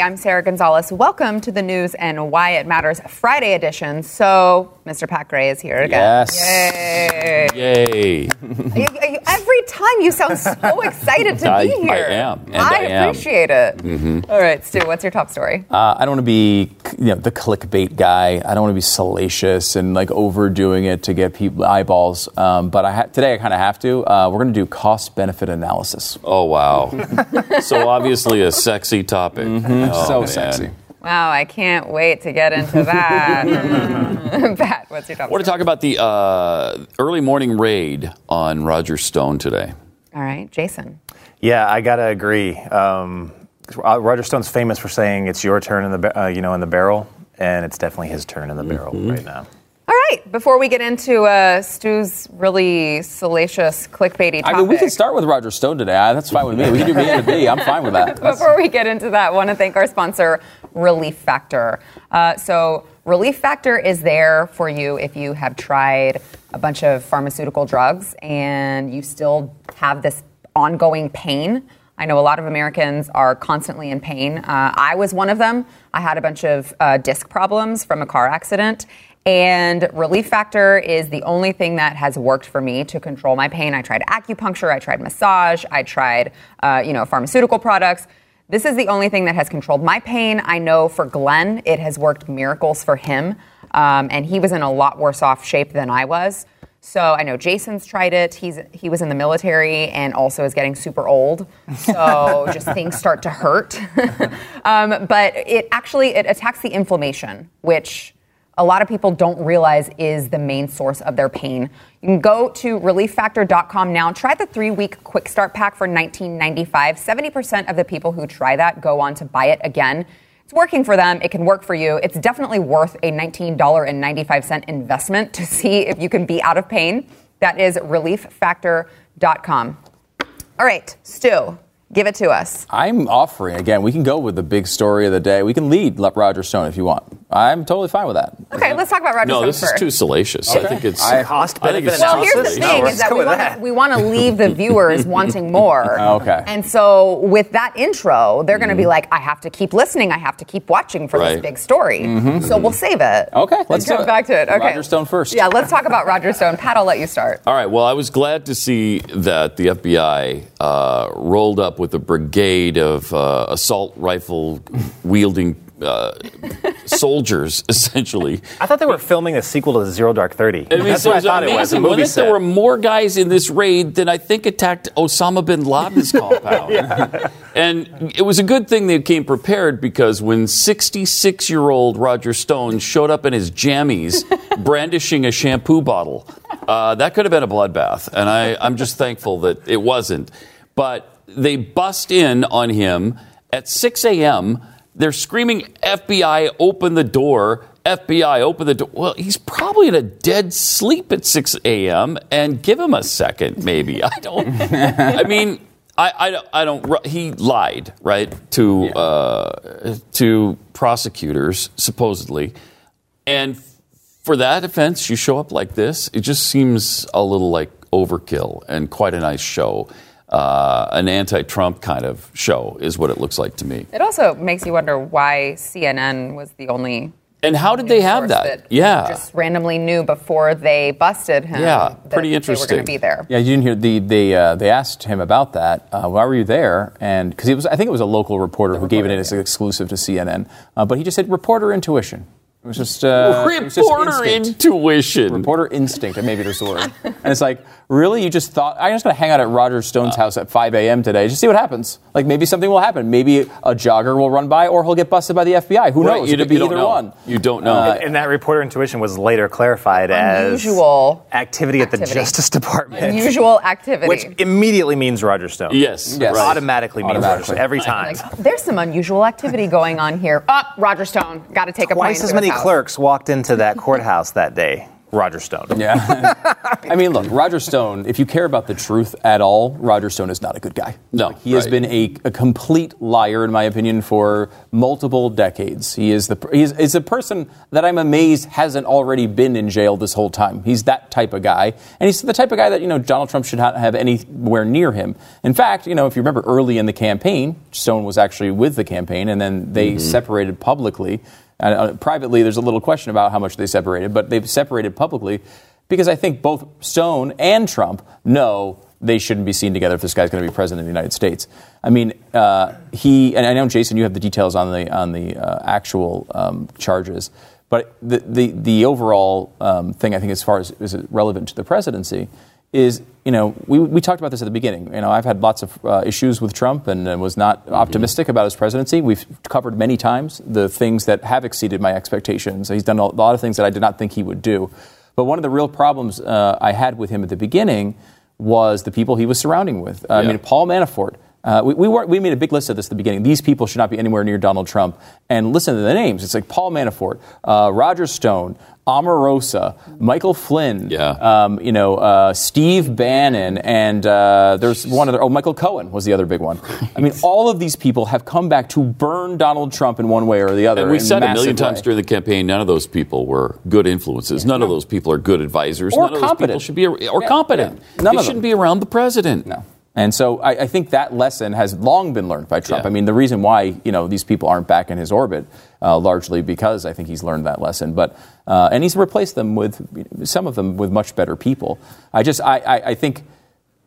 Hey, I'm Sara Gonzales. Welcome to the news and why it matters Friday edition. So, Mr. Pat Gray is here again. Yes. Yay. Yay. You- you- Every time you sound so excited to I- be I here. am, and I am. appreciate it. All right, Stu, what's your top story? Uh, I don't want to be, you know, the clickbait guy. I don't want to be salacious and like overdoing it to get people eyeballs. Um, but I ha- today I kind of have to. Uh, we're going to do cost benefit analysis. Oh wow! so obviously a sexy topic. Oh, so man. sexy. Wow, I can't wait to get into that. Pat, what's your top I want to talk about the uh, early morning raid on Roger Stone today. All right, Jason. Yeah, I gotta agree. Um, uh, Roger Stone's famous for saying it's your turn in the uh, you know in the barrel, and it's definitely his turn in the barrel right now. Right, before we get into uh, Stu's really salacious, clickbaity topic. I mean, we can start with Roger Stone today. That's fine with me. We can do me and B. I'm fine with that. That's- Before we get into that, I want to thank our sponsor, Relief Factor. Uh, so, Relief Factor is there for you if you have tried a bunch of pharmaceutical drugs and you still have this ongoing pain. I know a lot of Americans are constantly in pain. Uh, I was one of them. I had a bunch of uh, disc problems from a car accident. And Relief Factor is the only thing that has worked for me to control my pain. I tried acupuncture, I tried massage, I tried, uh, you know, pharmaceutical products. This is the only thing that has controlled my pain. I know for Glenn, it has worked miracles for him, um, and he was in a lot worse off shape than I was. So I know Jason's tried it. He's he was in the military and also is getting super old. So just things start to hurt. um, but it actually it attacks the inflammation, which a lot of people don't realize is the main source of their pain. You can go to relieffactor.com now. Try the three week quick start pack for $19.95. 70% of the people who try that go on to buy it again. It's working for them. It can work for you. It's definitely worth a $19.95 investment to see if you can be out of pain. That is relieffactor.com. All right, Stu, give it to us. I'm offering again. We can go with the big story of the day. We can lead Roger Stone if you want. I'm totally fine with that. Okay, let's talk about Roger No, Stone this is too salacious. I think it's I- Cost I think benefit it's Well, too here's the thing: let's is that we want, to, we want to leave the viewers wanting more. Okay. And so, with that intro, they're going to be like, "I have to keep listening. I have to keep watching for this Mm-hmm. Big story." So we'll save it. Okay, let's let's do it. back to it. Okay, Roger Stone first. Yeah, let's talk about Roger Stone. Pat, I'll let you start. All right. Well, I was glad to see that the FBI uh, rolled up with a brigade of uh, assault rifle wielding uh, soldiers, essentially. I thought they were filming a sequel to Zero Dark Thirty. I mean, That's so what I thought it was. A movie set. There were more guys in this raid than I think attacked Osama bin Laden's compound. And it was a good thing they came prepared because when 66 year old Roger Stone showed up in his jammies brandishing a shampoo bottle, uh, that could have been a bloodbath. And I, I'm just thankful that it wasn't. But they bust in on him at 6 a.m. They're screaming, FBI, open the door. FBI, open the door. Well, he's probably in a dead sleep at 6 a.m. and give him a second, maybe. I don't. I mean, I, I, don't- I don't. He lied, right, to uh, to prosecutors supposedly, and for that offense, you show up like this. It just seems a little like overkill and quite a nice show. Uh, an anti-Trump kind of show is what it looks like to me. It also makes you wonder why CNN was the only. And how did they have source that? Yeah. just randomly knew before they busted him. Yeah, that pretty They were interesting. going to be there. Yeah, you didn't hear the they uh, they asked him about that. Uh, why were you there? And because it was, I think it was a local reporter who gave it as an exclusive to CNN. Uh, but he just said reporter intuition. It was just uh, it was just Reporter intuition. Reporter instinct, and maybe there's the word. and it's like, really? You just thought, I'm just going to hang out at Roger Stone's house at 5 a.m. today, just see what happens. Like, maybe something will happen. Maybe a jogger will run by, or he'll get busted by the FBI. Who Right, knows? you it could be you don't either know. one. You don't know. Uh, and that reporter intuition was later clarified as Unusual as activity at the. Justice Department. Unusual activity. Which immediately means Roger Stone. Yes, Yes. right. Automatically means Roger Automatically. Stone every time. Like, there's some unusual activity going on here. Up, Roger Stone. Got to take a Twice as many clerks walked into that courthouse that day. Roger Stone. Yeah. I mean, look, Roger Stone, if you care about the truth at all, Roger Stone is not a good guy. No, he has been a, a complete liar, in my opinion, for multiple decades. He is the he is, is a person that I'm amazed hasn't already been in jail this whole time. He's that type of guy, and he's the type of guy that you know Donald Trump should not have anywhere near him. In fact, you know, if you remember early in the campaign, Stone was actually with the campaign, and then they mm-hmm. separated publicly. Uh, uh, privately, there's a little question about how much they separated, but they've separated publicly because I think both Stone and Trump know they shouldn't be seen together if this guy's going to be president of the United States. I mean, uh, he and I know Jason, you have the details on the on the uh, actual um, charges, but the the, the overall um, thing I think, as far as is relevant to the presidency, is you know we, we talked about this at the beginning. You know, I've had lots of uh, issues with Trump and uh, was not optimistic about his presidency. We've covered many times the things that have exceeded my expectations. He's done a lot of things that I did not think he would do. But one of the real problems uh, I had with him at the beginning was the people he was surrounding with. Uh, I mean, Paul Manafort. Uh, we, we, were, we made a big list of this at the beginning. These people should not be anywhere near Donald Trump. And listen to the names. It's like Paul Manafort, uh, Roger Stone, Omarosa, Michael Flynn, Yeah. um, you know, uh, Steve Bannon, and uh, there's one other. Oh, Michael Cohen was the other big one. I mean, all of these people have come back to burn Donald Trump in one way or the other. And we said a million times during the campaign, none of those people were good influences. None of those people are good advisors. Or none of those people competent. should be or Yeah, competent. None they of shouldn't them. be around the president. No. And so I, I think that lesson has long been learned by Trump. Yeah. I mean, the reason why you know these people aren't back in his orbit, uh, largely because I think he's learned that lesson. But uh, and he's replaced them with some of them with much better people. I just I, I, I think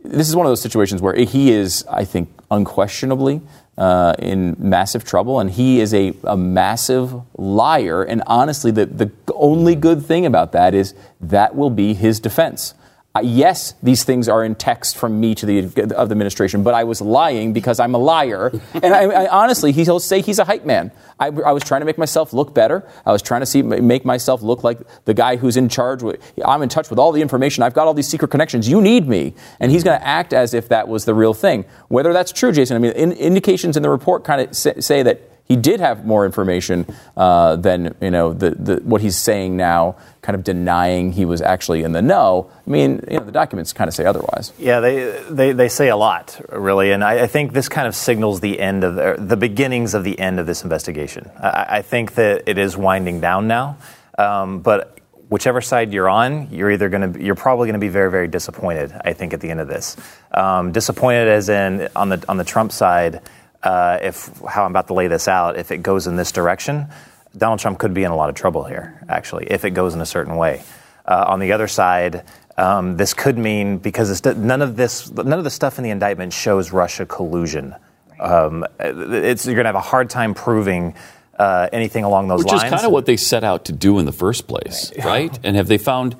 this is one of those situations where he is, I think, unquestionably uh, in massive trouble, and he is a, a massive liar. And honestly, the, the only good thing about that is that will be his defense. Uh, yes, these things are in text from me to the of the administration, but I was lying because I'm a liar. and I, I honestly, he'll say he's a hype man. I, I was trying to make myself look better. I was trying to see make myself look like the guy who's in charge. With, I'm in touch with all the information. I've got all these secret connections. You need me, and he's going to act as if that was the real thing. Whether that's true, Jason, I mean, in, indications in the report kind of say, say that he did have more information uh, than you know the, the, what he's saying now, kind of denying he was actually in the know. I mean, you know, the documents kind of say otherwise. Yeah, they, they, they say a lot, really, and I, I think this kind of signals the end of the, the beginnings of the end of this investigation. I, I think that it is winding down now, um, but whichever side you're on, you're either going to you're probably going to be very very disappointed. I think at the end of this, um, disappointed as in on the on the Trump side, uh, if how I'm about to lay this out, if it goes in this direction, Donald Trump could be in a lot of trouble here. Actually, if it goes in a certain way. Uh, on the other side, um, this could mean because it's, none of this, none of the stuff in the indictment shows Russia collusion. Um, it's, you're going to have a hard time proving uh, anything along those Which lines. Which is kind of what they set out to do in the first place, right? And have they found,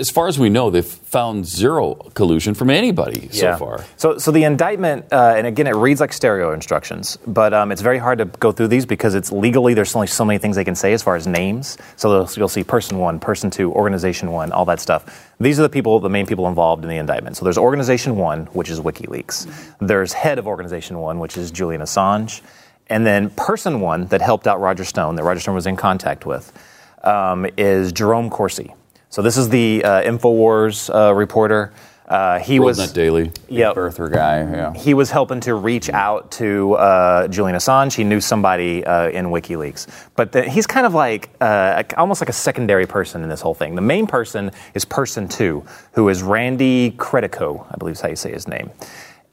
as far as we know, they've found zero collusion from anybody so far. So, so the indictment, uh, and again, it reads like stereo instructions, but um, it's very hard to go through these because it's legally there's only so many things they can say as far as names. So you'll see person one, person two, organization one, all that stuff. These are the people, the main people involved in the indictment. So there's organization one, which is WikiLeaks. There's head of organization one, which is Julian Assange, and then person one that helped out Roger Stone, that Roger Stone was in contact with, um, is Jerome Corsi. So this is the uh, Infowars uh, reporter. Uh, he was WorldNet Daily. yeah, Birther guy, yeah. he was helping to reach out to uh, Julian Assange. He knew somebody uh, in WikiLeaks, but the, he's kind of like uh, almost like a secondary person in this whole thing. The main person is person two, who is Randy Credico, I believe is how you say his name.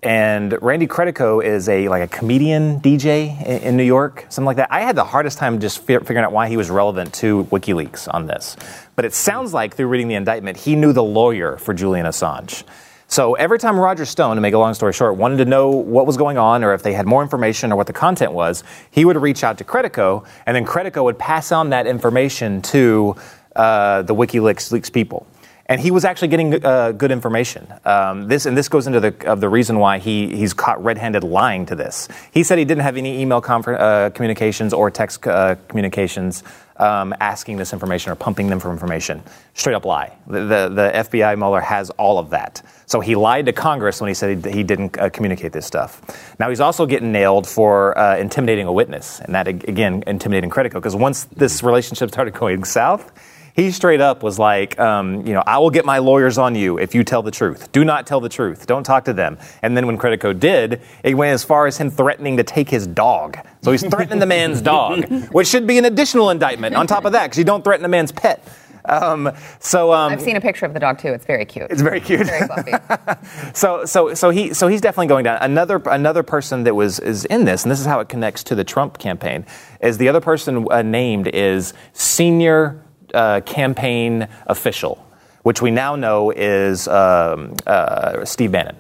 And Randy Credico is a like a comedian DJ in, in New York, something like that. I had the hardest time just fi- figuring out why he was relevant to WikiLeaks on this, but it sounds like through reading the indictment, he knew the lawyer for Julian Assange. So every time Roger Stone, to make a long story short, wanted to know what was going on or if they had more information or what the content was, he would reach out to Credico, and then Credico would pass on that information to uh, the WikiLeaks leaks people. And he was actually getting uh, good information. Um, this and this goes into the of the reason why he he's caught red-handed lying to this. He said he didn't have any email confer- uh, communications or text uh, communications um, asking this information or pumping them for information. Straight up lie. The, the, the FBI Mueller has all of that. So he lied to Congress when he said he, he didn't uh, communicate this stuff. Now he's also getting nailed for uh, intimidating a witness, and that again intimidating Credico because once this relationship started going south He straight up was like, um, you know, I will get my lawyers on you if you tell the truth. Do not tell the truth. Don't talk to them. And then when Credico did, it went as far as him threatening to take his dog. So he's threatening the man's dog, which should be an additional indictment on top of that, because you don't threaten a man's pet. Um, so um, I've seen a picture of the dog too. It's very cute. It's very cute. It's Very fluffy. so so so he so he's definitely going down. Another another person that was is in this, and this is how it connects to the Trump campaign. Is the other person uh, named is senior uh, campaign official, which we now know is um, uh, Steve Bannon.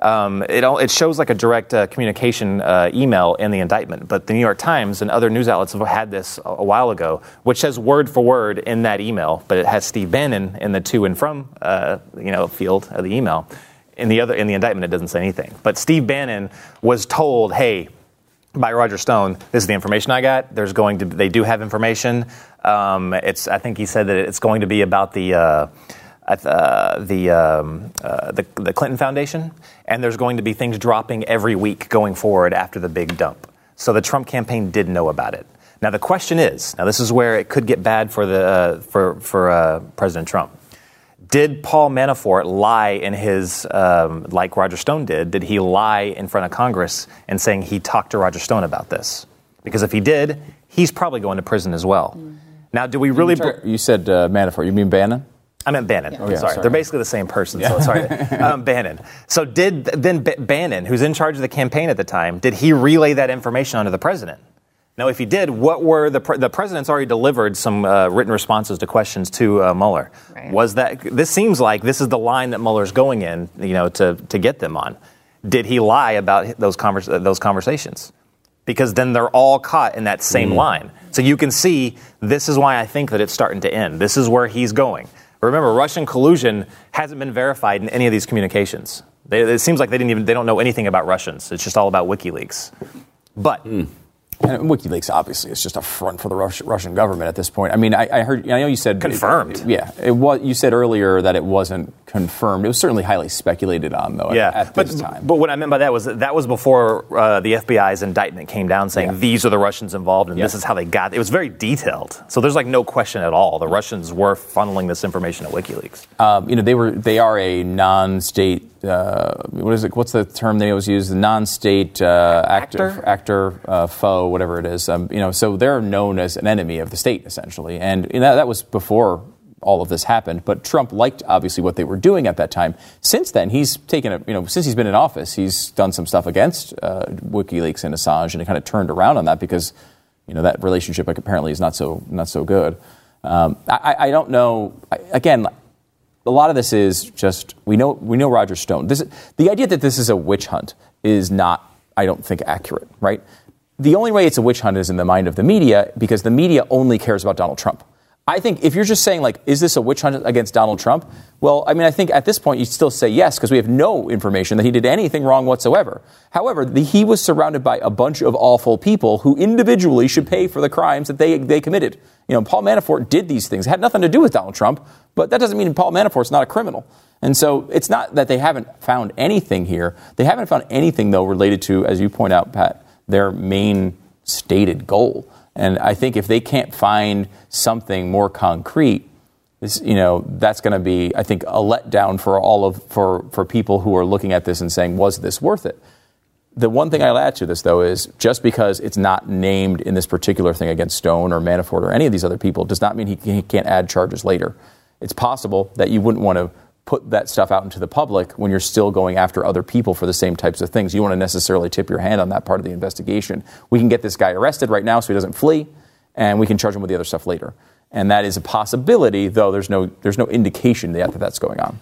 Um, it, all, it shows like a direct uh, communication uh, email in the indictment, but the New York Times and other news outlets have had this a, a while ago, which says word for word in that email, but it has Steve Bannon in the to and from uh, you know field of the email. In the other in the indictment, it doesn't say anything. But Steve Bannon was told, "Hey, by Roger Stone. This is the information I got. There's going to they do have information. Um, it's I think he said that it's going to be about the. Uh, uh, the, um, uh, the the Clinton Foundation, and there's going to be things dropping every week going forward after the big dump. So the Trump campaign did know about it. Now the question is, now this is where it could get bad for the uh, for for uh, President Trump. Did Paul Manafort lie in his, um, like Roger Stone did? Did he lie in front of Congress and saying he talked to Roger Stone about this? Because if he did, he's probably going to prison as well. Now, do we really? Sorry, you said uh, Manafort. You mean Bannon? I meant Bannon. yeah, sorry. sorry. they're basically the same person. So sorry, um, Bannon. So did then B- Bannon, who's in charge of the campaign at the time, did he relay that information onto the president? Now, if he did, what were the pre- the president's already delivered some uh, written responses to questions to uh, Mueller? Right. Was that this seems like this is the line that Mueller's going in, you know, to to get them on? Did he lie about those convers- uh, those conversations? Because then they're all caught in that same line. So you can see this is why I think that it's starting to end. This is where he's going. Remember, Russian collusion hasn't been verified in any of these communications. They, it seems like they didn't even they don't know anything about Russians. It's just all about WikiLeaks. But And WikiLeaks obviously is just a front for the Rus- Russian government at this point. I mean, I, I heard, I know you said Confirmed. yeah, it was. You said earlier that it wasn't confirmed. It was certainly highly speculated on, though. yeah, at, at but, this time. but what I meant by that was that, that was before uh, the FBI's indictment came down saying Yeah. these are the Russians involved and Yeah. this is how they got. It was very detailed, so there's like no question at all. The Russians were funneling this information at WikiLeaks. um, you know, they were they are a non-state. Uh, what is it? What's the term they always use? The non-state uh, actor, Actor? uh, foe, whatever it is. Um, you know, so they're known as an enemy of the state essentially, and you know, that was before all of this happened. But Trump liked obviously what they were doing at that time. Since then, he's taken a you know since he's been in office, he's done some stuff against uh, WikiLeaks and Assange, and it kind of turned around on that because you know that relationship like, apparently is not so not so good. Um, I, I- I don't know. I, again, a lot of this is just we know we know Roger Stone. This, the idea that this is a witch hunt is not, I don't think, accurate. Right? The only way it's a witch hunt is in the mind of the media because the media only cares about Donald Trump. I think if you're just saying like, is this a witch hunt against Donald Trump? Well, I mean, I think at this point you'd still say yes because we have no information that he did anything wrong whatsoever. However, the, he was surrounded by a bunch of awful people who individually should pay for the crimes that they they committed. You know, Paul Manafort did these things. It had nothing to do with Donald Trump, but that doesn't mean Paul Manafort's not a criminal. And so it's not that they haven't found anything here. They haven't found anything though related to, as you point out, Pat, their main stated goal. And I think if they can't find something more concrete, this, you know, that's going to be, I think, a letdown for all of for for people who are looking at this and saying, was this worth it? The one thing I'll add to this, though, is just because it's not named in this particular thing against Stone or Manafort or any of these other people does not mean he, he can't add charges later. It's possible that you wouldn't want to put that stuff out into the public when you're still going after other people for the same types of things. You want to necessarily tip your hand on that part of the investigation. We can get this guy arrested right now so he doesn't flee, and we can charge him with the other stuff later. And that is a possibility, though there's no, there's no indication yet that that's going on.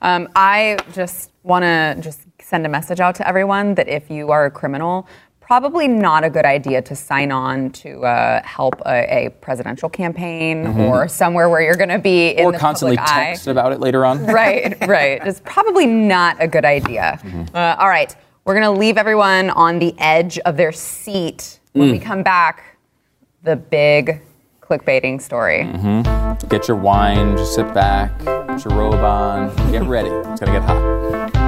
Um, I just want to just send a message out to everyone that if you are a criminal, probably not a good idea to sign on to uh, help a, a presidential campaign or somewhere where you're going to be in Mm-hmm. Or the constantly public eye. text about it later on. right, right. It's probably not a good idea. Mm-hmm. Uh, all right, we're going to leave everyone on the edge of their seat when Mm. we come back. The big clickbaiting story. Mm-hmm. Get your wine, just sit back, put your robe on, get ready. It's going to get hot.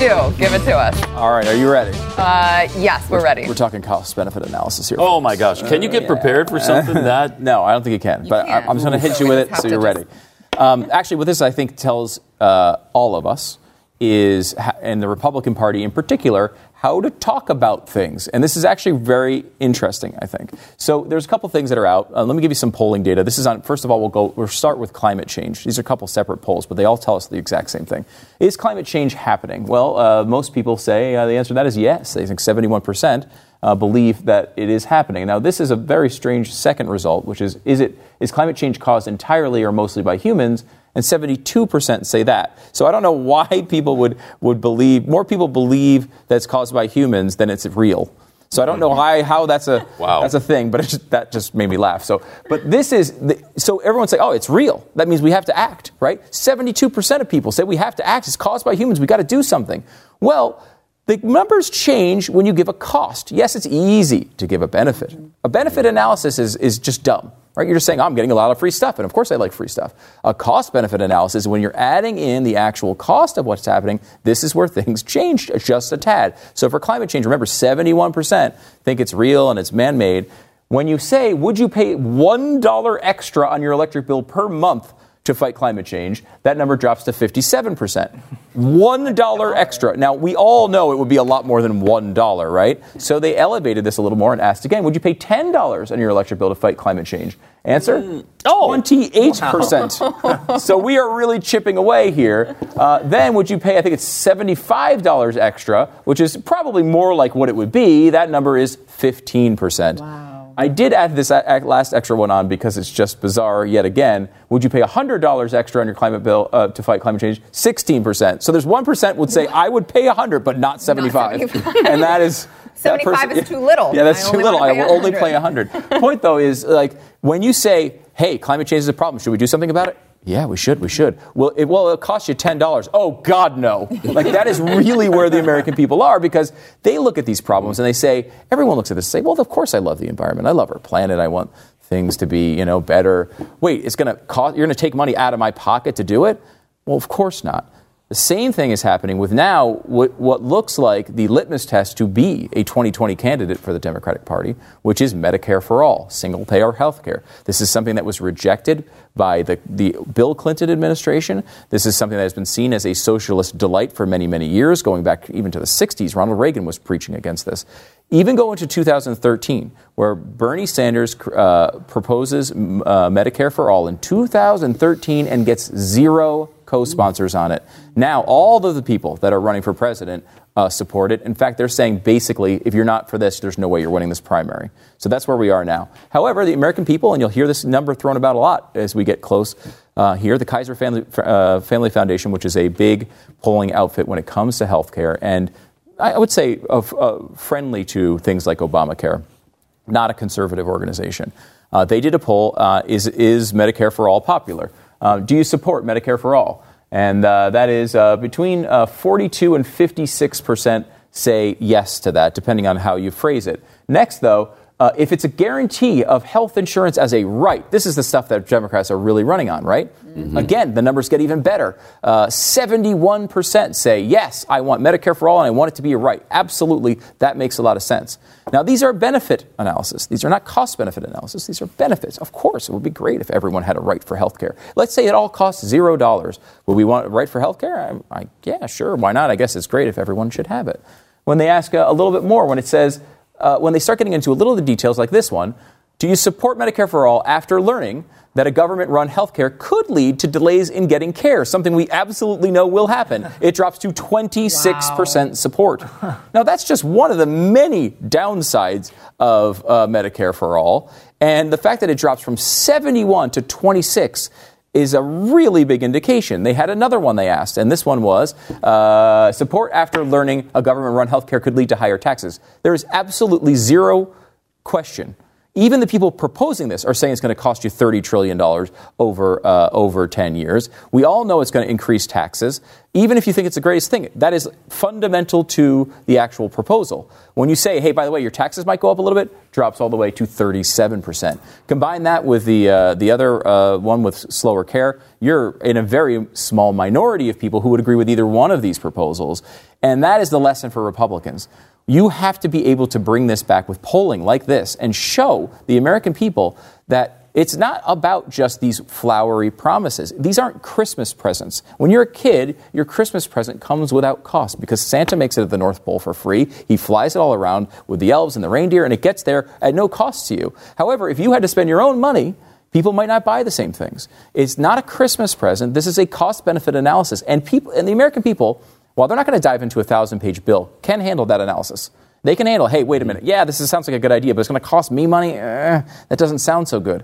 All right, Stu, give it it to us. All right, are you ready? Uh, yes, we're ready. We're talking cost benefit analysis here. Oh my gosh! Can you get prepared for something that? No, I don't think you can. but I, can't. I'm just going to hit So you with it so you're to ready. Um, actually, what this I think tells uh, all of us is, and the Republican Party in particular, how to talk about things. And this is actually very interesting, I think. So there's a couple things that are out. Uh, let me give you some polling data. This is on. First of all, we'll go. We'll start with climate change. These are a couple separate polls, but they all tell us the exact same thing. Is climate change happening? Well, uh, most people say uh, the answer to that is yes. They think 71 percent uh, believe that it is happening. Now, this is a very strange second result, which is is it is climate change caused entirely or mostly by humans? And 72% say that. So I don't know why people would, would believe, more people believe that it's caused by humans than it's real. So I don't know why, how that's a, Wow. that's a thing, but it just, that just made me laugh. So, but this is, the, so everyone's like, oh, it's real. That means we have to act, right? 72% of people say we have to act. It's caused by humans. We got to do something. Well, the numbers change when you give a cost. Yes, it's easy to give a benefit. A benefit analysis is, is just dumb, right? You're just saying, I'm getting a lot of free stuff, and of course I like free stuff. A cost benefit analysis, when you're adding in the actual cost of what's happening, this is where things change just a tad. So for climate change, remember, 71% think it's real and it's man made. When you say, would you pay $1 extra on your electric bill per month to fight climate change, that number drops to 57%. $1 extra. Now, we all know it would be a lot more than $1, right? So they elevated this a little more and asked again, would you pay $10 on your electric bill to fight climate change? Answer? Oh, 28%. so we are really chipping away here. Uh, then would you pay, I think it's $75 extra, which is probably more like what it would be. That number is 15%. Wow. I did add this last extra one on because it's just bizarre yet again. Would you pay $100 extra on your climate bill uh, to fight climate change? 16%. So there's 1% would say, I would pay 100 but not 75. 75. and that is. that 75 is too little. Yeah, that's I too little. I will only 100. play 100. Point though is like when you say, "Hey, climate change is a problem. Should we do something about it?" Yeah, we should. We should. Well, it, well, it'll cost you ten dollars. Oh God, no! Like that is really where the American people are because they look at these problems and they say, everyone looks at this and say, "Well, of course I love the environment. I love our planet. I want things to be, you know, better." Wait, it's going to cost. You're going to take money out of my pocket to do it? Well, of course not. The same thing is happening with now what, what looks like the litmus test to be a 2020 candidate for the Democratic Party, which is Medicare for all, single payer health care. This is something that was rejected by the, the Bill Clinton administration. This is something that has been seen as a socialist delight for many, many years, going back even to the 60s. Ronald Reagan was preaching against this. Even go into 2013, where Bernie Sanders uh, proposes uh, Medicare for all in 2013 and gets zero co sponsors on it. Now, all of the people that are running for president uh, support it. In fact, they're saying basically, if you're not for this, there's no way you're winning this primary. So that's where we are now. However, the American people, and you'll hear this number thrown about a lot as we get close uh, here, the Kaiser Family, uh, Family Foundation, which is a big polling outfit when it comes to healthcare, and I would say of, uh, friendly to things like Obamacare, not a conservative organization. Uh, they did a poll: uh, is is Medicare for all popular? Uh, do you support Medicare for all? And uh, that is uh, between uh, 42 and 56 percent say yes to that, depending on how you phrase it. Next, though, uh, if it's a guarantee of health insurance as a right, this is the stuff that Democrats are really running on, right? Again, the numbers get even better. Uh, 71% say, yes, I want Medicare for all and I want it to be a right. Absolutely, that makes a lot of sense. Now, these are benefit analysis. These are not cost benefit analysis. These are benefits. Of course, it would be great if everyone had a right for health care. Let's say it all costs zero dollars. Would we want a right for health care? I, I, yeah, sure. Why not? I guess it's great if everyone should have it. When they ask uh, a little bit more, when it says, uh, when they start getting into a little of the details like this one, do you support Medicare for all after learning that a government run healthcare could lead to delays in getting care, something we absolutely know will happen? It drops to 26% support. Now, that's just one of the many downsides of uh, Medicare for all. And the fact that it drops from 71 to 26 is a really big indication. They had another one they asked, and this one was uh, support after learning a government run healthcare could lead to higher taxes. There is absolutely zero question. Even the people proposing this are saying it's going to cost you $30 trillion over, uh, over 10 years. We all know it's going to increase taxes, even if you think it's the greatest thing. That is fundamental to the actual proposal. When you say, hey, by the way, your taxes might go up a little bit, drops all the way to 37%. Combine that with the, uh, the other uh, one with slower care, you're in a very small minority of people who would agree with either one of these proposals. And that is the lesson for Republicans. You have to be able to bring this back with polling like this and show the American people that it's not about just these flowery promises. These aren't Christmas presents. When you're a kid, your Christmas present comes without cost because Santa makes it at the North Pole for free. He flies it all around with the elves and the reindeer, and it gets there at no cost to you. However, if you had to spend your own money, people might not buy the same things. It's not a Christmas present. This is a cost benefit analysis. And people and the American people, while they're not going to dive into a thousand page bill, can handle that analysis. They can handle, hey, wait a minute. Yeah, this is, sounds like a good idea, but it's going to cost me money. Eh, that doesn't sound so good.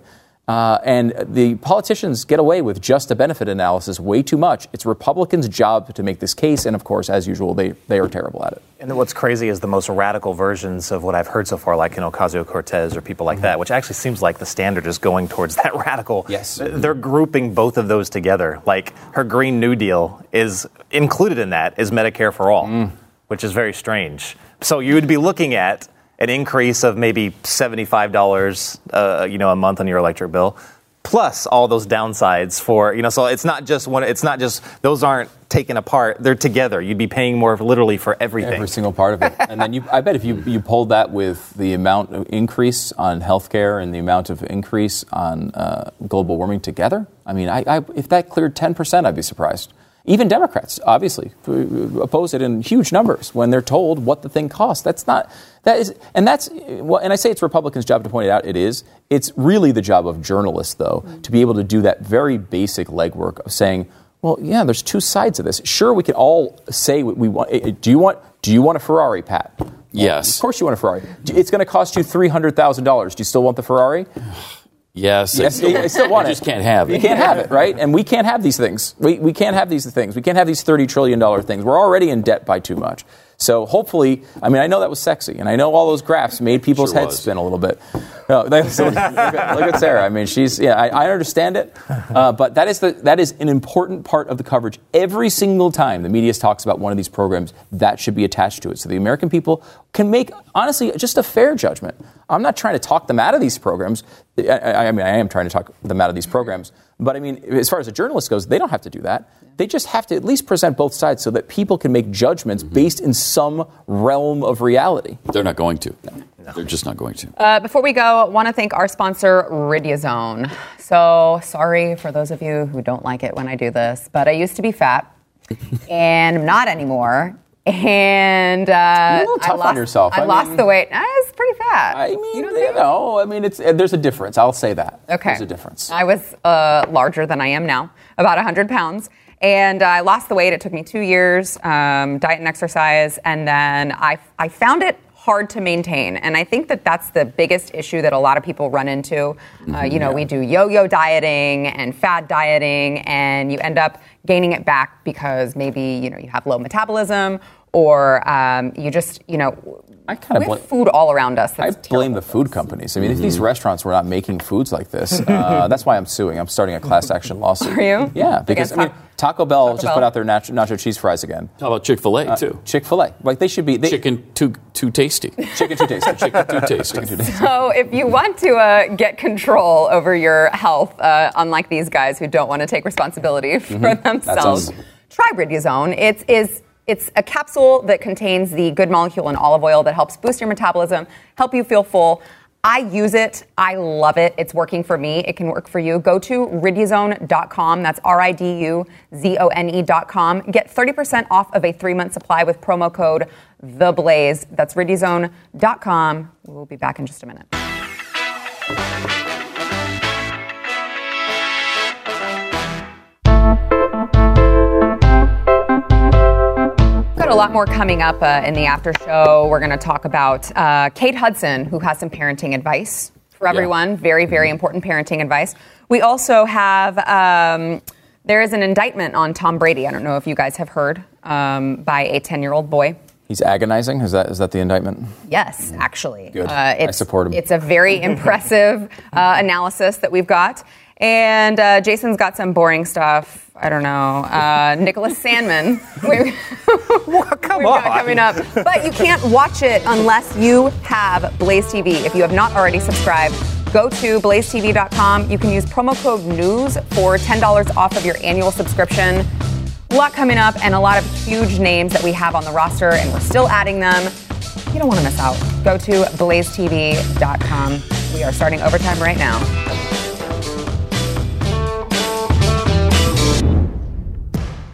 Uh, and the politicians get away with just a benefit analysis way too much. It's Republicans' job to make this case, and of course, as usual, they, they are terrible at it. And what's crazy is the most radical versions of what I've heard so far, like you know Ocasio Cortez or people like mm-hmm. that, which actually seems like the standard is going towards that radical. Yes, they're grouping both of those together. Like her Green New Deal is included in that is Medicare for all, mm. which is very strange. So you would be looking at an increase of maybe $75 uh, you know a month on your electric bill plus all those downsides for you know so it's not just one it's not just those aren't taken apart they're together. You'd be paying more literally for everything. Every single part of it. And then you, i bet if you, you pulled that with the amount of increase on healthcare and the amount of increase on uh, global warming together i mean I, I, if that cleared 10% i'd be surprised even Democrats, obviously, oppose it in huge numbers when they're told what the thing costs. That's not that is, and that's well, and I say it's Republicans' job to point it out. It is. It's really the job of journalists, though, mm-hmm. to be able to do that very basic legwork of saying, well, yeah, there's two sides of this. Sure, we can all say what we want. Eh, eh, do you want? Do you want a Ferrari, Pat? Yes. Of course you want a Ferrari. It's going to cost you three hundred thousand dollars. Do you still want the Ferrari? Yes, yes, I, I still want I it. just can't have it. You can't have it, right? And we can't have these things. We, we can't have these things. We can't have these $30 trillion things. We're already in debt by too much. So hopefully, I mean, I know that was sexy, and I know all those graphs made people's sure heads was. spin a little bit. No, they, so look, at, look, at, Sarah. I mean, she's yeah. I, I understand it, uh, but that is the that is an important part of the coverage. Every single time the media talks about one of these programs, that should be attached to it, so the American people can make honestly just a fair judgment. I'm not trying to talk them out of these programs. I, I, I mean, I am trying to talk them out of these programs, but I mean, as far as a journalist goes, they don't have to do that. They just have to at least present both sides so that people can make judgments mm-hmm. based in some realm of reality. They're not going to. No. No. They're just not going to. Uh, before we go, I want to thank our sponsor, Riduzone. So sorry for those of you who don't like it when I do this, but I used to be fat and I'm not anymore. And uh, little tough I lost, on yourself. I, I lost the weight. I was pretty fat. I mean, you, you know, I mean, it's there's a difference. I'll say that. Okay, there's a difference. I was uh, larger than I am now, about 100 pounds. And I lost the weight. It took me two years, um, diet and exercise, and then I, I found it hard to maintain. And I think that that's the biggest issue that a lot of people run into. Uh, mm-hmm, uh, you know, yeah. we do yo-yo dieting and fad dieting, and you end up gaining it back because maybe you know you have low metabolism or um, you just you know I kind of blame food all around us. I blame the food companies. I mean, mm-hmm. if these mm-hmm. restaurants were not making foods like this, uh, that's why I'm suing. I'm starting a class action lawsuit. Are you? Yeah, because I mean, Taco Bell Taco just Bell. put out their nacho, nacho, cheese fries again. How about Chick Fil A uh, too? Chick Fil A, like they should be. They, chicken too too tasty. Chicken too tasty. chicken too tasty. Chicken too tasty. So if you want to uh, get control over your health, uh, unlike these guys who don't want to take responsibility for mm-hmm. themselves, try Riduzone. It's is it's a capsule that contains the good molecule in olive oil that helps boost your metabolism, help you feel full. I use it. I love it. It's working for me. It can work for you. Go to riduzone.com. That's R I D U Z O N E.com. Get 30% off of a three month supply with promo code THEBLAZE. That's riduzone.com. We'll be back in just a minute. Got a lot more coming up uh, in the after show. We're going to talk about uh, Kate Hudson, who has some parenting advice for everyone. Yeah. Very, very important parenting advice. We also have. Um, there is an indictment on Tom Brady. I don't know if you guys have heard um, by a 10 year old boy. He's agonizing. Is that is that the indictment? Yes, actually. Good. Uh, I support him. It's a very impressive uh, analysis that we've got. And uh, Jason's got some boring stuff. I don't know. Uh, Nicholas Sandmann. we, well, come we've on. got coming up. But you can't watch it unless you have Blaze TV. If you have not already subscribed, go to blazetv.com. You can use promo code NEWS for $10 off of your annual subscription. A lot coming up and a lot of huge names that we have on the roster, and we're still adding them. You don't want to miss out. Go to blazetv.com. We are starting overtime right now.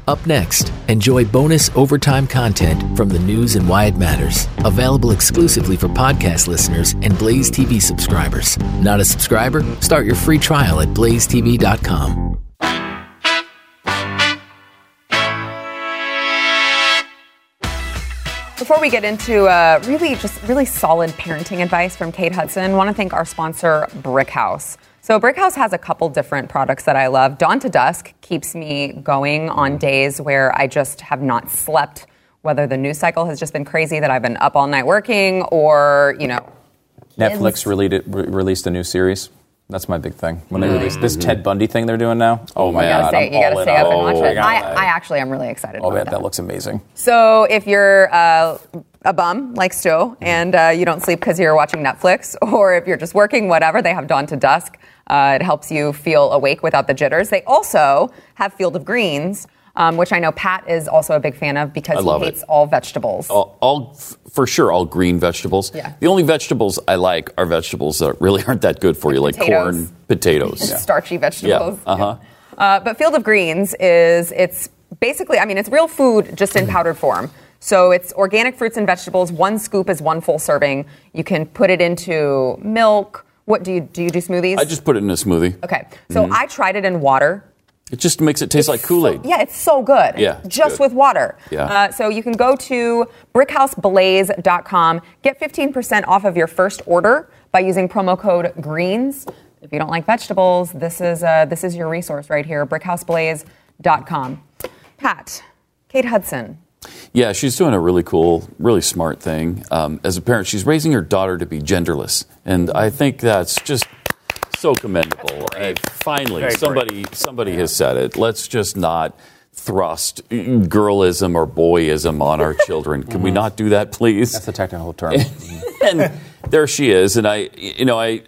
Up next, enjoy bonus overtime content from the news and why it matters. Available exclusively for podcast listeners and Blaze TV subscribers. Not a subscriber? Start your free trial at blazetv.com. Before we get into uh, really just really solid parenting advice from Kate Hudson, want to thank our sponsor Brickhouse. So Brickhouse has a couple different products that I love. Dawn to Dusk keeps me going on days where I just have not slept, whether the news cycle has just been crazy that I've been up all night working, or you know, Netflix kids- released, re- released a new series. That's my big thing. When they Mm. released this Ted Bundy thing they're doing now. Oh my man. You god, gotta stay, you gotta stay up and watch it. Oh, I, God. I actually am really excited Oh, about man, that. that looks amazing. So if you're uh, a bum like Stu and uh, you don't sleep because you're watching Netflix, or if you're just working, whatever, they have Dawn to Dusk. Uh, it helps you feel awake without the jitters. They also have Field of Greens, um, which I know Pat is also a big fan of because he it. hates all vegetables. all, all for sure all green vegetables. Yeah. The only vegetables I like are vegetables that really aren't that good for you, like Potatoes. corn, potatoes. starchy vegetables. Yeah, uh-huh. Uh, but Field of Greens is it's basically I mean it's real food just in powdered form. So it's organic fruits and vegetables. One scoop is one full serving. You can put it into milk. What do you do? You do smoothies? I just put it in a smoothie. okay. So I tried it in water. It just makes it taste like Kool Aid. So- yeah, it's so good. Yeah, Just good. with water. Yeah. Uh, so you can go to brickhouseblaze.com, get 15% off of your first order by using promo code GREENS. If you don't like vegetables, this is, uh, this is your resource right here, brickhouseblaze.com. Pat, Kate Hudson. Yeah, she's doing a really cool, really smart thing. Um, as a parent, she's raising her daughter to be genderless, and I think that's just so commendable. Uh, finally, Very somebody somebody has said it. Let's just not thrust girlism or boyism on our children. Can we not do that, please? That's the technical term. and there she is, and I, you know, I,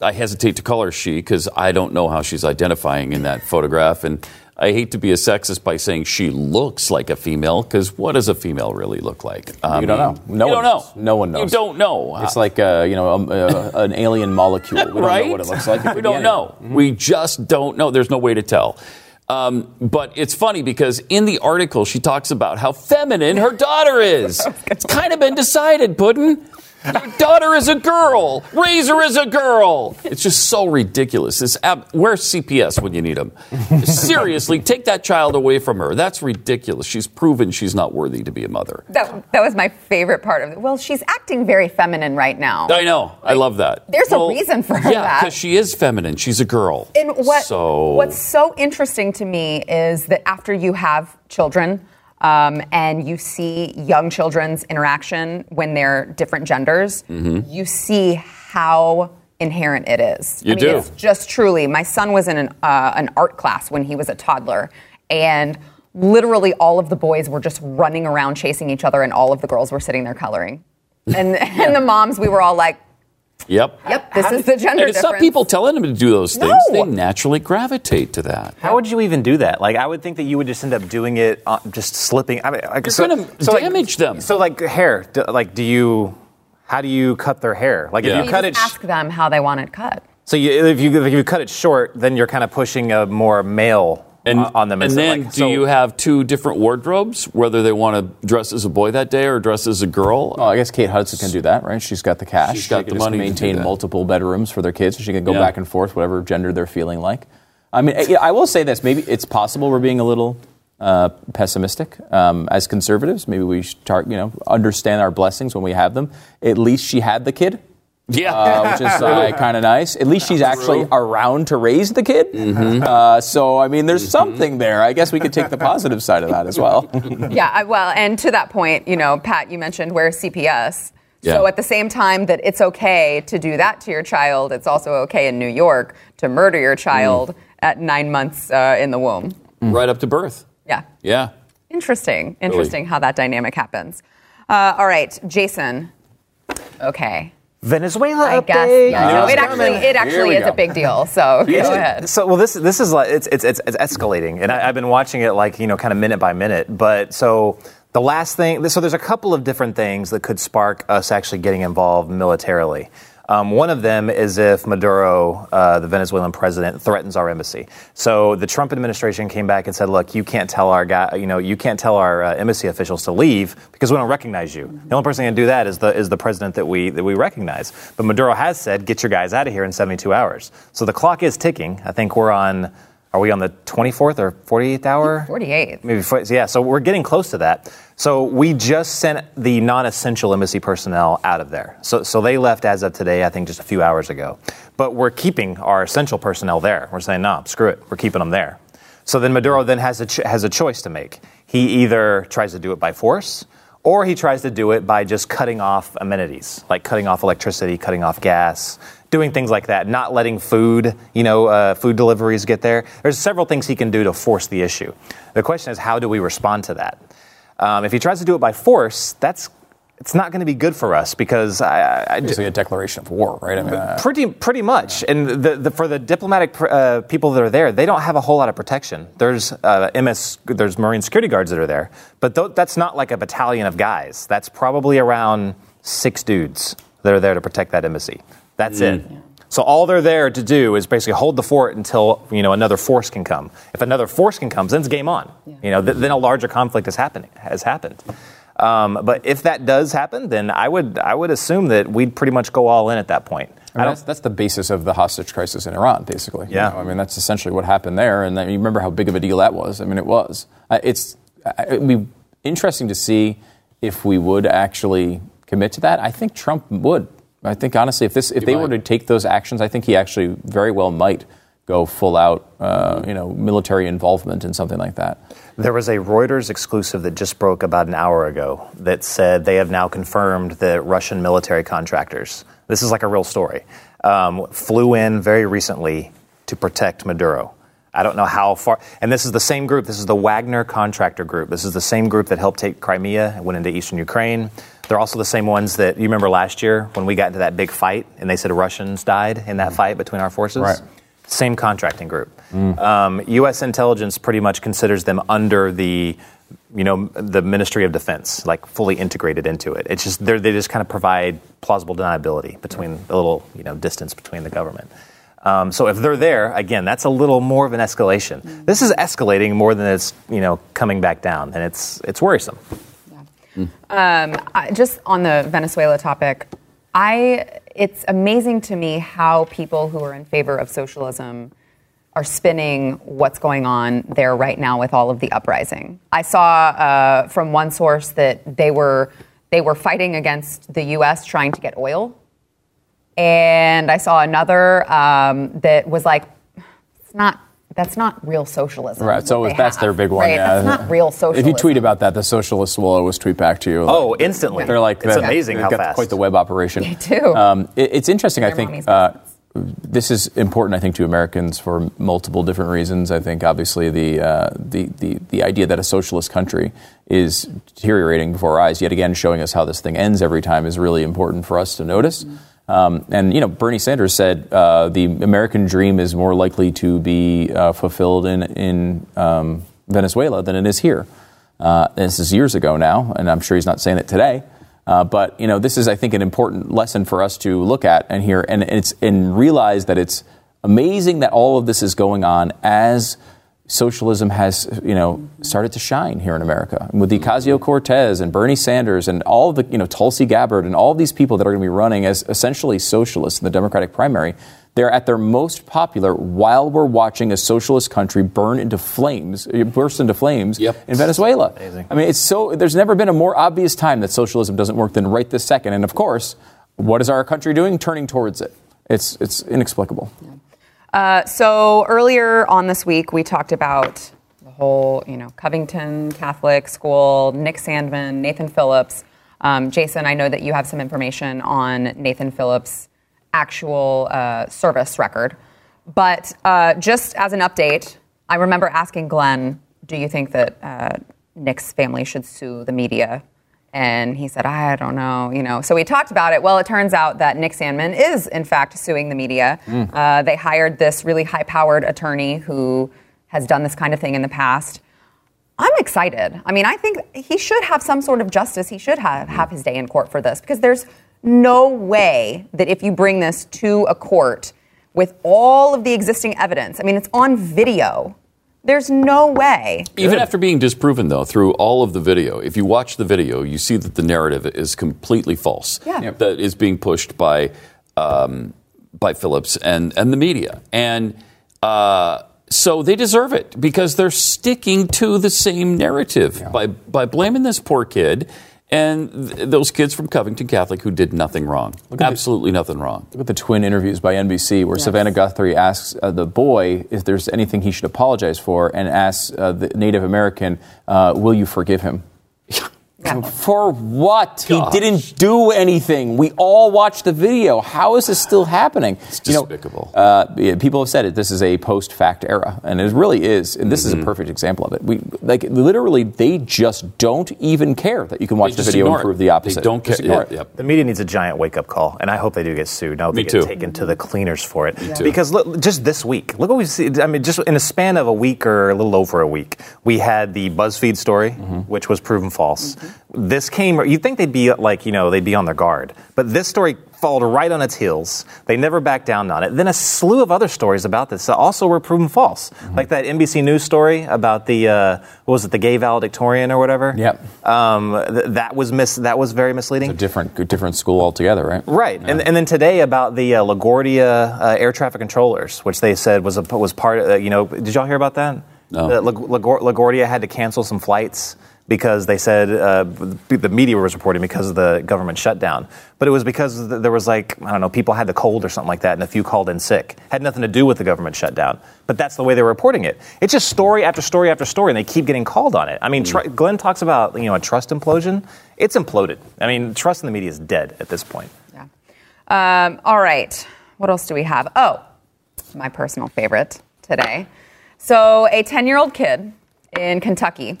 I hesitate to call her she because I don't know how she's identifying in that photograph, and I hate to be a sexist by saying she looks like a female because what does a female really look like? I You don't know. No you one don't knows. know. No one knows. You don't know. It's like uh, you know um, uh, an alien molecule. We don't right? know what it looks like. It we don't know. We just don't know. There's no way to tell. Um, but it's funny because in the article she talks about how feminine her daughter is. it's kind of been decided, Puddin. Your daughter is a girl. Raise her as a girl. It's just so ridiculous. This ab- where's CPS when you need them? Seriously, take that child away from her. That's ridiculous. She's proven she's not worthy to be a mother. That, that was my favorite part of it. Well, she's acting very feminine right now. I know. I love that. There's a reason for that. yeah, that. because she is feminine. She's a girl. And what So what's so interesting to me is that after you have children um, and you see young children's interaction when they're different genders, Mm-hmm. you see how inherent it is. You I mean, do. It's just truly. My son was in an, uh, an art class when he was a toddler, and literally all of the boys were just running around chasing each other, and all of the girls were sitting there coloring. And, and the moms, we were all like, Yep. "Yep, this is the gender And it's difference." not people telling them to do those things. No. They naturally gravitate to that. How would you even do that? Like, I would think that you would just end up doing it, uh, just slipping. I mean, like, You're so, gonna like- damage them. So, like hair, do, like, do you? How do you cut their hair? Like, Yeah. if You you cut it, just sh- ask them how they want it cut. so you, if you if you cut it short, then you're kind of pushing a more male And, on them. and then, like, do so- you have two different wardrobes, whether they want to dress as a boy that day or dress as a girl? Well, I guess Kate Hudson can do that, right? She's got the cash. She's got She the money to maintain multiple bedrooms for their kids, so she can go Yeah. back and forth, whatever gender they're feeling like. I mean, I, I will say this: maybe it's possible we're being a little uh, pessimistic um, as conservatives. Maybe we should, tar- you know, understand our blessings when we have them. At least she had the kid. Yeah. uh, which is uh, kind of nice. At least she's actually around to raise the kid. Mm-hmm. Uh, so, I mean, there's something there. I guess we could take the positive side of that as well. Yeah, I, well, and to that point, you know, Pat, you mentioned where's CPS. Yeah. So at the same time that it's okay to do that to your child, it's also okay in New York to murder your child at nine months uh, in the womb. right up to birth. Yeah. Yeah. Interesting. Interesting how that dynamic happens. Uh, all right, Jason. Okay. Venezuela I update. guess. Yeah, no, it actually it actually is go. a big deal. So go ahead. So well, this this is like it's it's it's, it's escalating, and I, I've been watching it like you know kind of minute by minute. But so the last thing, so there's a couple of different things that could spark us actually getting involved militarily. Um, one of them is if Maduro, uh, the Venezuelan president, threatens our embassy. So the Trump administration came back and said, "Look, you can't tell our guy, you know, you can't tell our uh, embassy officials to leave because we don't recognize you. The only person who can do that is the is the president that we that we recognize." But Maduro has said, "Get your guys out of here in 72 hours." So the clock is ticking. I think we're on. Are we on the 24th or 48th hour? 48. Maybe, yeah, so we're getting close to that. So we just sent the non essential embassy personnel out of there. So, so they left as of today, I think just a few hours ago. But we're keeping our essential personnel there. We're saying, no, screw it, we're keeping them there. So then Maduro then has a, ch- has a choice to make. He either tries to do it by force, or he tries to do it by just cutting off amenities, like cutting off electricity, cutting off gas, doing things like that, not letting food, you know, uh, food deliveries get there. There's several things he can do to force the issue. The question is, how do we respond to that? Um, if he tries to do it by force, that's it's not going to be good for us because I, I, Basically, a declaration of war, right? I mean, uh, Pretty, pretty much. And the, the, for the diplomatic uh, people that are there, they don't have a whole lot of protection. There's uh, MS, there's Marine security guards that are there, but th- that's not like a battalion of guys. That's probably around six dudes that are there to protect that embassy. That's it. So all they're there to do is basically hold the fort until you know another force can come. If another force can come, then it's game on. You know, th- then a larger conflict has happening has happened. Um, but if that does happen, then I would I would assume that we'd pretty much go all in at that point. I mean, that's, that's the basis of the hostage crisis in Iran, basically. You Yeah. know, I mean, that's essentially what happened there. And then you remember how big of a deal that was. I mean, it was. Uh, It's uh, it'd be interesting to see if we would actually commit to that. I think Trump would. I think honestly, if this if they were to take those actions, I think he actually very well might go full out, uh, you know, military involvement in something like that. There was a Reuters exclusive that just broke about an hour ago that said they have now confirmed that Russian military contractors, this is like a real story, um, flew in very recently to protect Maduro. I don't know how far, and this is the same group. This is the Wagner contractor group. This is the same group that helped take Crimea and went into eastern Ukraine. They're also the same ones that you remember last year when we got into that big fight and they said Russians died in that fight between our forces. Right. Same contracting group. Um, U.S. intelligence pretty much considers them under the, you know, the Ministry of Defense, like fully integrated into it. It's just they just kind of provide plausible deniability between a little, you know, distance between the government. Um, so if they're there, again, that's a little more of an escalation. This is escalating more than it's, you know, coming back down, and it's it's worrisome. I- just on the Venezuela topic, I it's amazing to me how people who are in favor of socialism are spinning what's going on there right now with all of the uprising. I saw uh, from one source that they were they were fighting against the U.S. trying to get oil, and I saw another um, that was like, it's not. That's not real socialism. Right. So what they that's their big one. Right? Yeah. That's not real socialism. If you tweet about that, the socialists will always tweet back to you. Oh, instantly! They're like it's that- amazing they've how got fast. Quite the web operation. They do. Um, it- it's interesting. I think uh, this is important. I think to Americans for multiple different reasons. I think obviously the uh, the, the the idea that a socialist country is deteriorating before our eyes, yet again showing us how this thing ends every time, is really important for us to notice. Um, and you know, Bernie Sanders said uh, the American dream is more likely to be uh, fulfilled in in um, Venezuela than it is here. Uh, this is years ago now, and I'm sure he's not saying it today. Uh, but you know, this is, I think, an important lesson for us to look at and hear, and it's and realize that it's amazing that all of this is going on as socialism has, you know, started to shine here in America with the mm-hmm. Ocasio Cortez and Bernie Sanders and all the, you know, Tulsi Gabbard and all these people that are going to be running as essentially socialists in the Democratic primary. They're at their most popular while we're watching a socialist country burn into flames, eh, burst into flames Yep. in Venezuela. I mean, it's so. There's never been a more obvious time that socialism doesn't work than right this second. And of course, what is our country doing? Turning towards it. It's it's inexplicable. Uh, so earlier on this week, we talked about the whole, you know, Covington Catholic School, Nick Sandmann, Nathan Phillips. Um, Jason, I know that you have some information on Nathan Phillips' actual uh, service record, but uh, just as an update, I remember asking Glenn, "Do you think that uh, Nick's family should sue the media And he said, I don't know, you know. So we talked about it. Well, it turns out that Nick Sandmann is, in fact, suing the media. Uh, they hired this really high powered attorney who has done this kind of thing in the past. I'm excited. I mean, I think he should have some sort of justice. He should have, have his day in court for this because there's no way that if you bring this to a court with all of the existing evidence, I mean, it's on video. There's no way. Even after being disproven, though, through all of the video, if you watch the video, you see that the narrative is completely false. Yeah. Yep. That is being pushed by um, by Phillips and and the media, and uh, so they deserve it because they're sticking to the same narrative by by blaming this poor kid. And th- those kids from Covington Catholic who did nothing wrong. Absolutely nothing wrong. Look at the twin interviews by NBC where Savannah Guthrie asks uh, the boy if there's anything he should apologize for and asks uh, the Native American, uh, will you forgive him? Yeah. For what? Gosh. He didn't do anything. We all watched the video. How is this still happening? It's despicable. uh, yeah, people have said it. This is a post-fact era, and it really is. And this Mm-hmm. is a perfect example of it. We like literally, they just don't even care that you can watch the video and ignore it. prove the opposite. They don't care. Yeah, yep. The media needs a giant wake up call, and I hope they do get sued. I hope Me they get too. taken to the cleaners for it. too. Because look, just this week, look what we've seen. I mean, just in a span of a week or a little over a week, we had the BuzzFeed story, which was proven false. This came. You'd think they'd be like, you know, they'd be on their guard, but this story followed right on its heels. They never backed down on it. Then a slew of other stories about this that also were proven false, like that NBC News story about the uh, what was it, the gay valedictorian or whatever. Yep. Um, th- that was mis- That was very misleading. A different, different school altogether, right? Right, and, and then today about the uh, LaGuardia uh, air traffic controllers, which they said was a, was part. Of, uh, you know, did y'all hear about that? No. The La- LaGuar- LaGuardia had to cancel some flights because they said uh, the media was reporting because of the government shutdown. But it was because there was like I don't know, people had the cold or something like that, and a few called in sick. Had nothing to do with the government shutdown. But that's the way they were reporting it. It's just story after story after story, and they keep getting called on it. I mean, tr- Glenn talks about you know a trust implosion. It's imploded. I mean, trust in the media is dead at this point. Yeah. Um, all right. What else do we have? Oh, my personal favorite today. So, a 10 year old kid in Kentucky,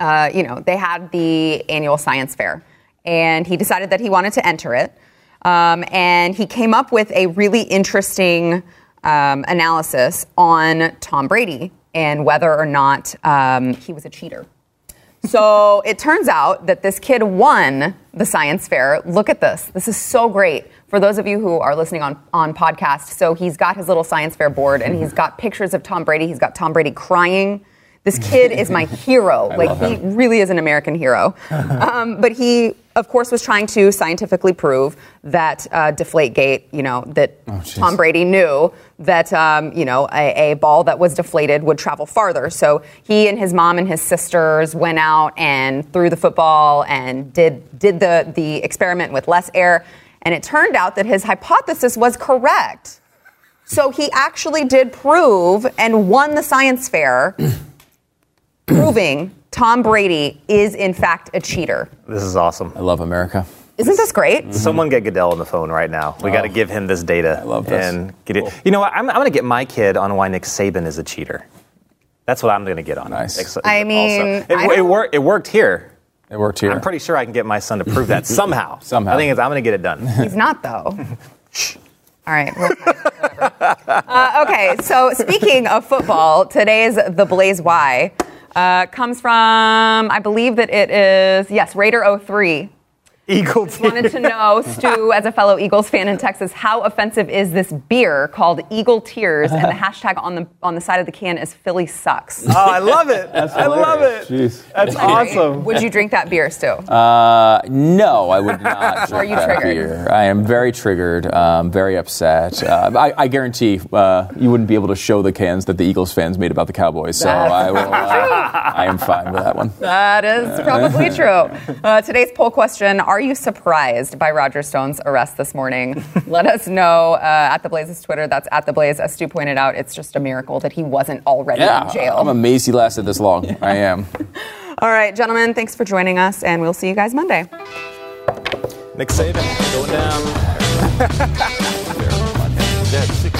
uh, you know, they had the annual science fair, and he decided that he wanted to enter it. Um, and he came up with a really interesting um, analysis on Tom Brady and whether or not um, he was a cheater. So it turns out that this kid won the science fair. Look at this. This is so great for those of you who are listening on, on podcast. So he's got his little science fair board and he's got pictures of Tom Brady. He's got Tom Brady crying. This kid is my hero. like he really is an American hero. Um, but he, of course, was trying to scientifically prove that uh, Deflategate, you know, that Tom Brady knew that um, you know a, a ball that was deflated would travel farther. So he and his mom and his sisters went out and threw the football and did did the the experiment with less air, and it turned out that his hypothesis was correct. So he actually did prove and won the science fair, proving Tom Brady is in fact a cheater. This is awesome. I love America. Isn't this great? Someone get Goodell on the phone right now. We got to give him this data. I love this. And get it. You know what? I'm, I'm going to get my kid on why Nick Saban is a cheater. That's what I'm going to get on. Nice. Ex- I mean, it, I it, don't- worked. It worked here. It worked here. I'm pretty sure I can get my son to prove that somehow. Somehow. I think it's, I'm going to get it done. He's not, though. All right. we'll- Uh, okay. So speaking of football, today's the Blaze Y uh, comes from, I believe that it is yes, Raider 03. Eagle Wanted to know, Stu, as a fellow Eagles fan in Texas, how offensive is this beer called Eagle Tears? And the hashtag on the on the side of the can is Philly sucks. Oh, I love it. I love it. Jeez. That's awesome. Would you drink that beer, Stu? Uh, no, I would not. Are you that triggered? beer. I am very triggered, um, very upset. Uh, I, I guarantee uh, you wouldn't be able to show the cans that the Eagles fans made about the Cowboys, so That's I will. Uh, I am fine with that one. That is probably true. Uh, today's poll question Are you surprised by Roger Stone's arrest this morning? Let us know uh, at the Blaze's Twitter. That's at the Blaze. As Stu pointed out, it's just a miracle that he wasn't already Yeah, in jail. I'm amazed he lasted this long. I am. All right, gentlemen, thanks for joining us, and we'll see you guys Monday. Nick Saban going down.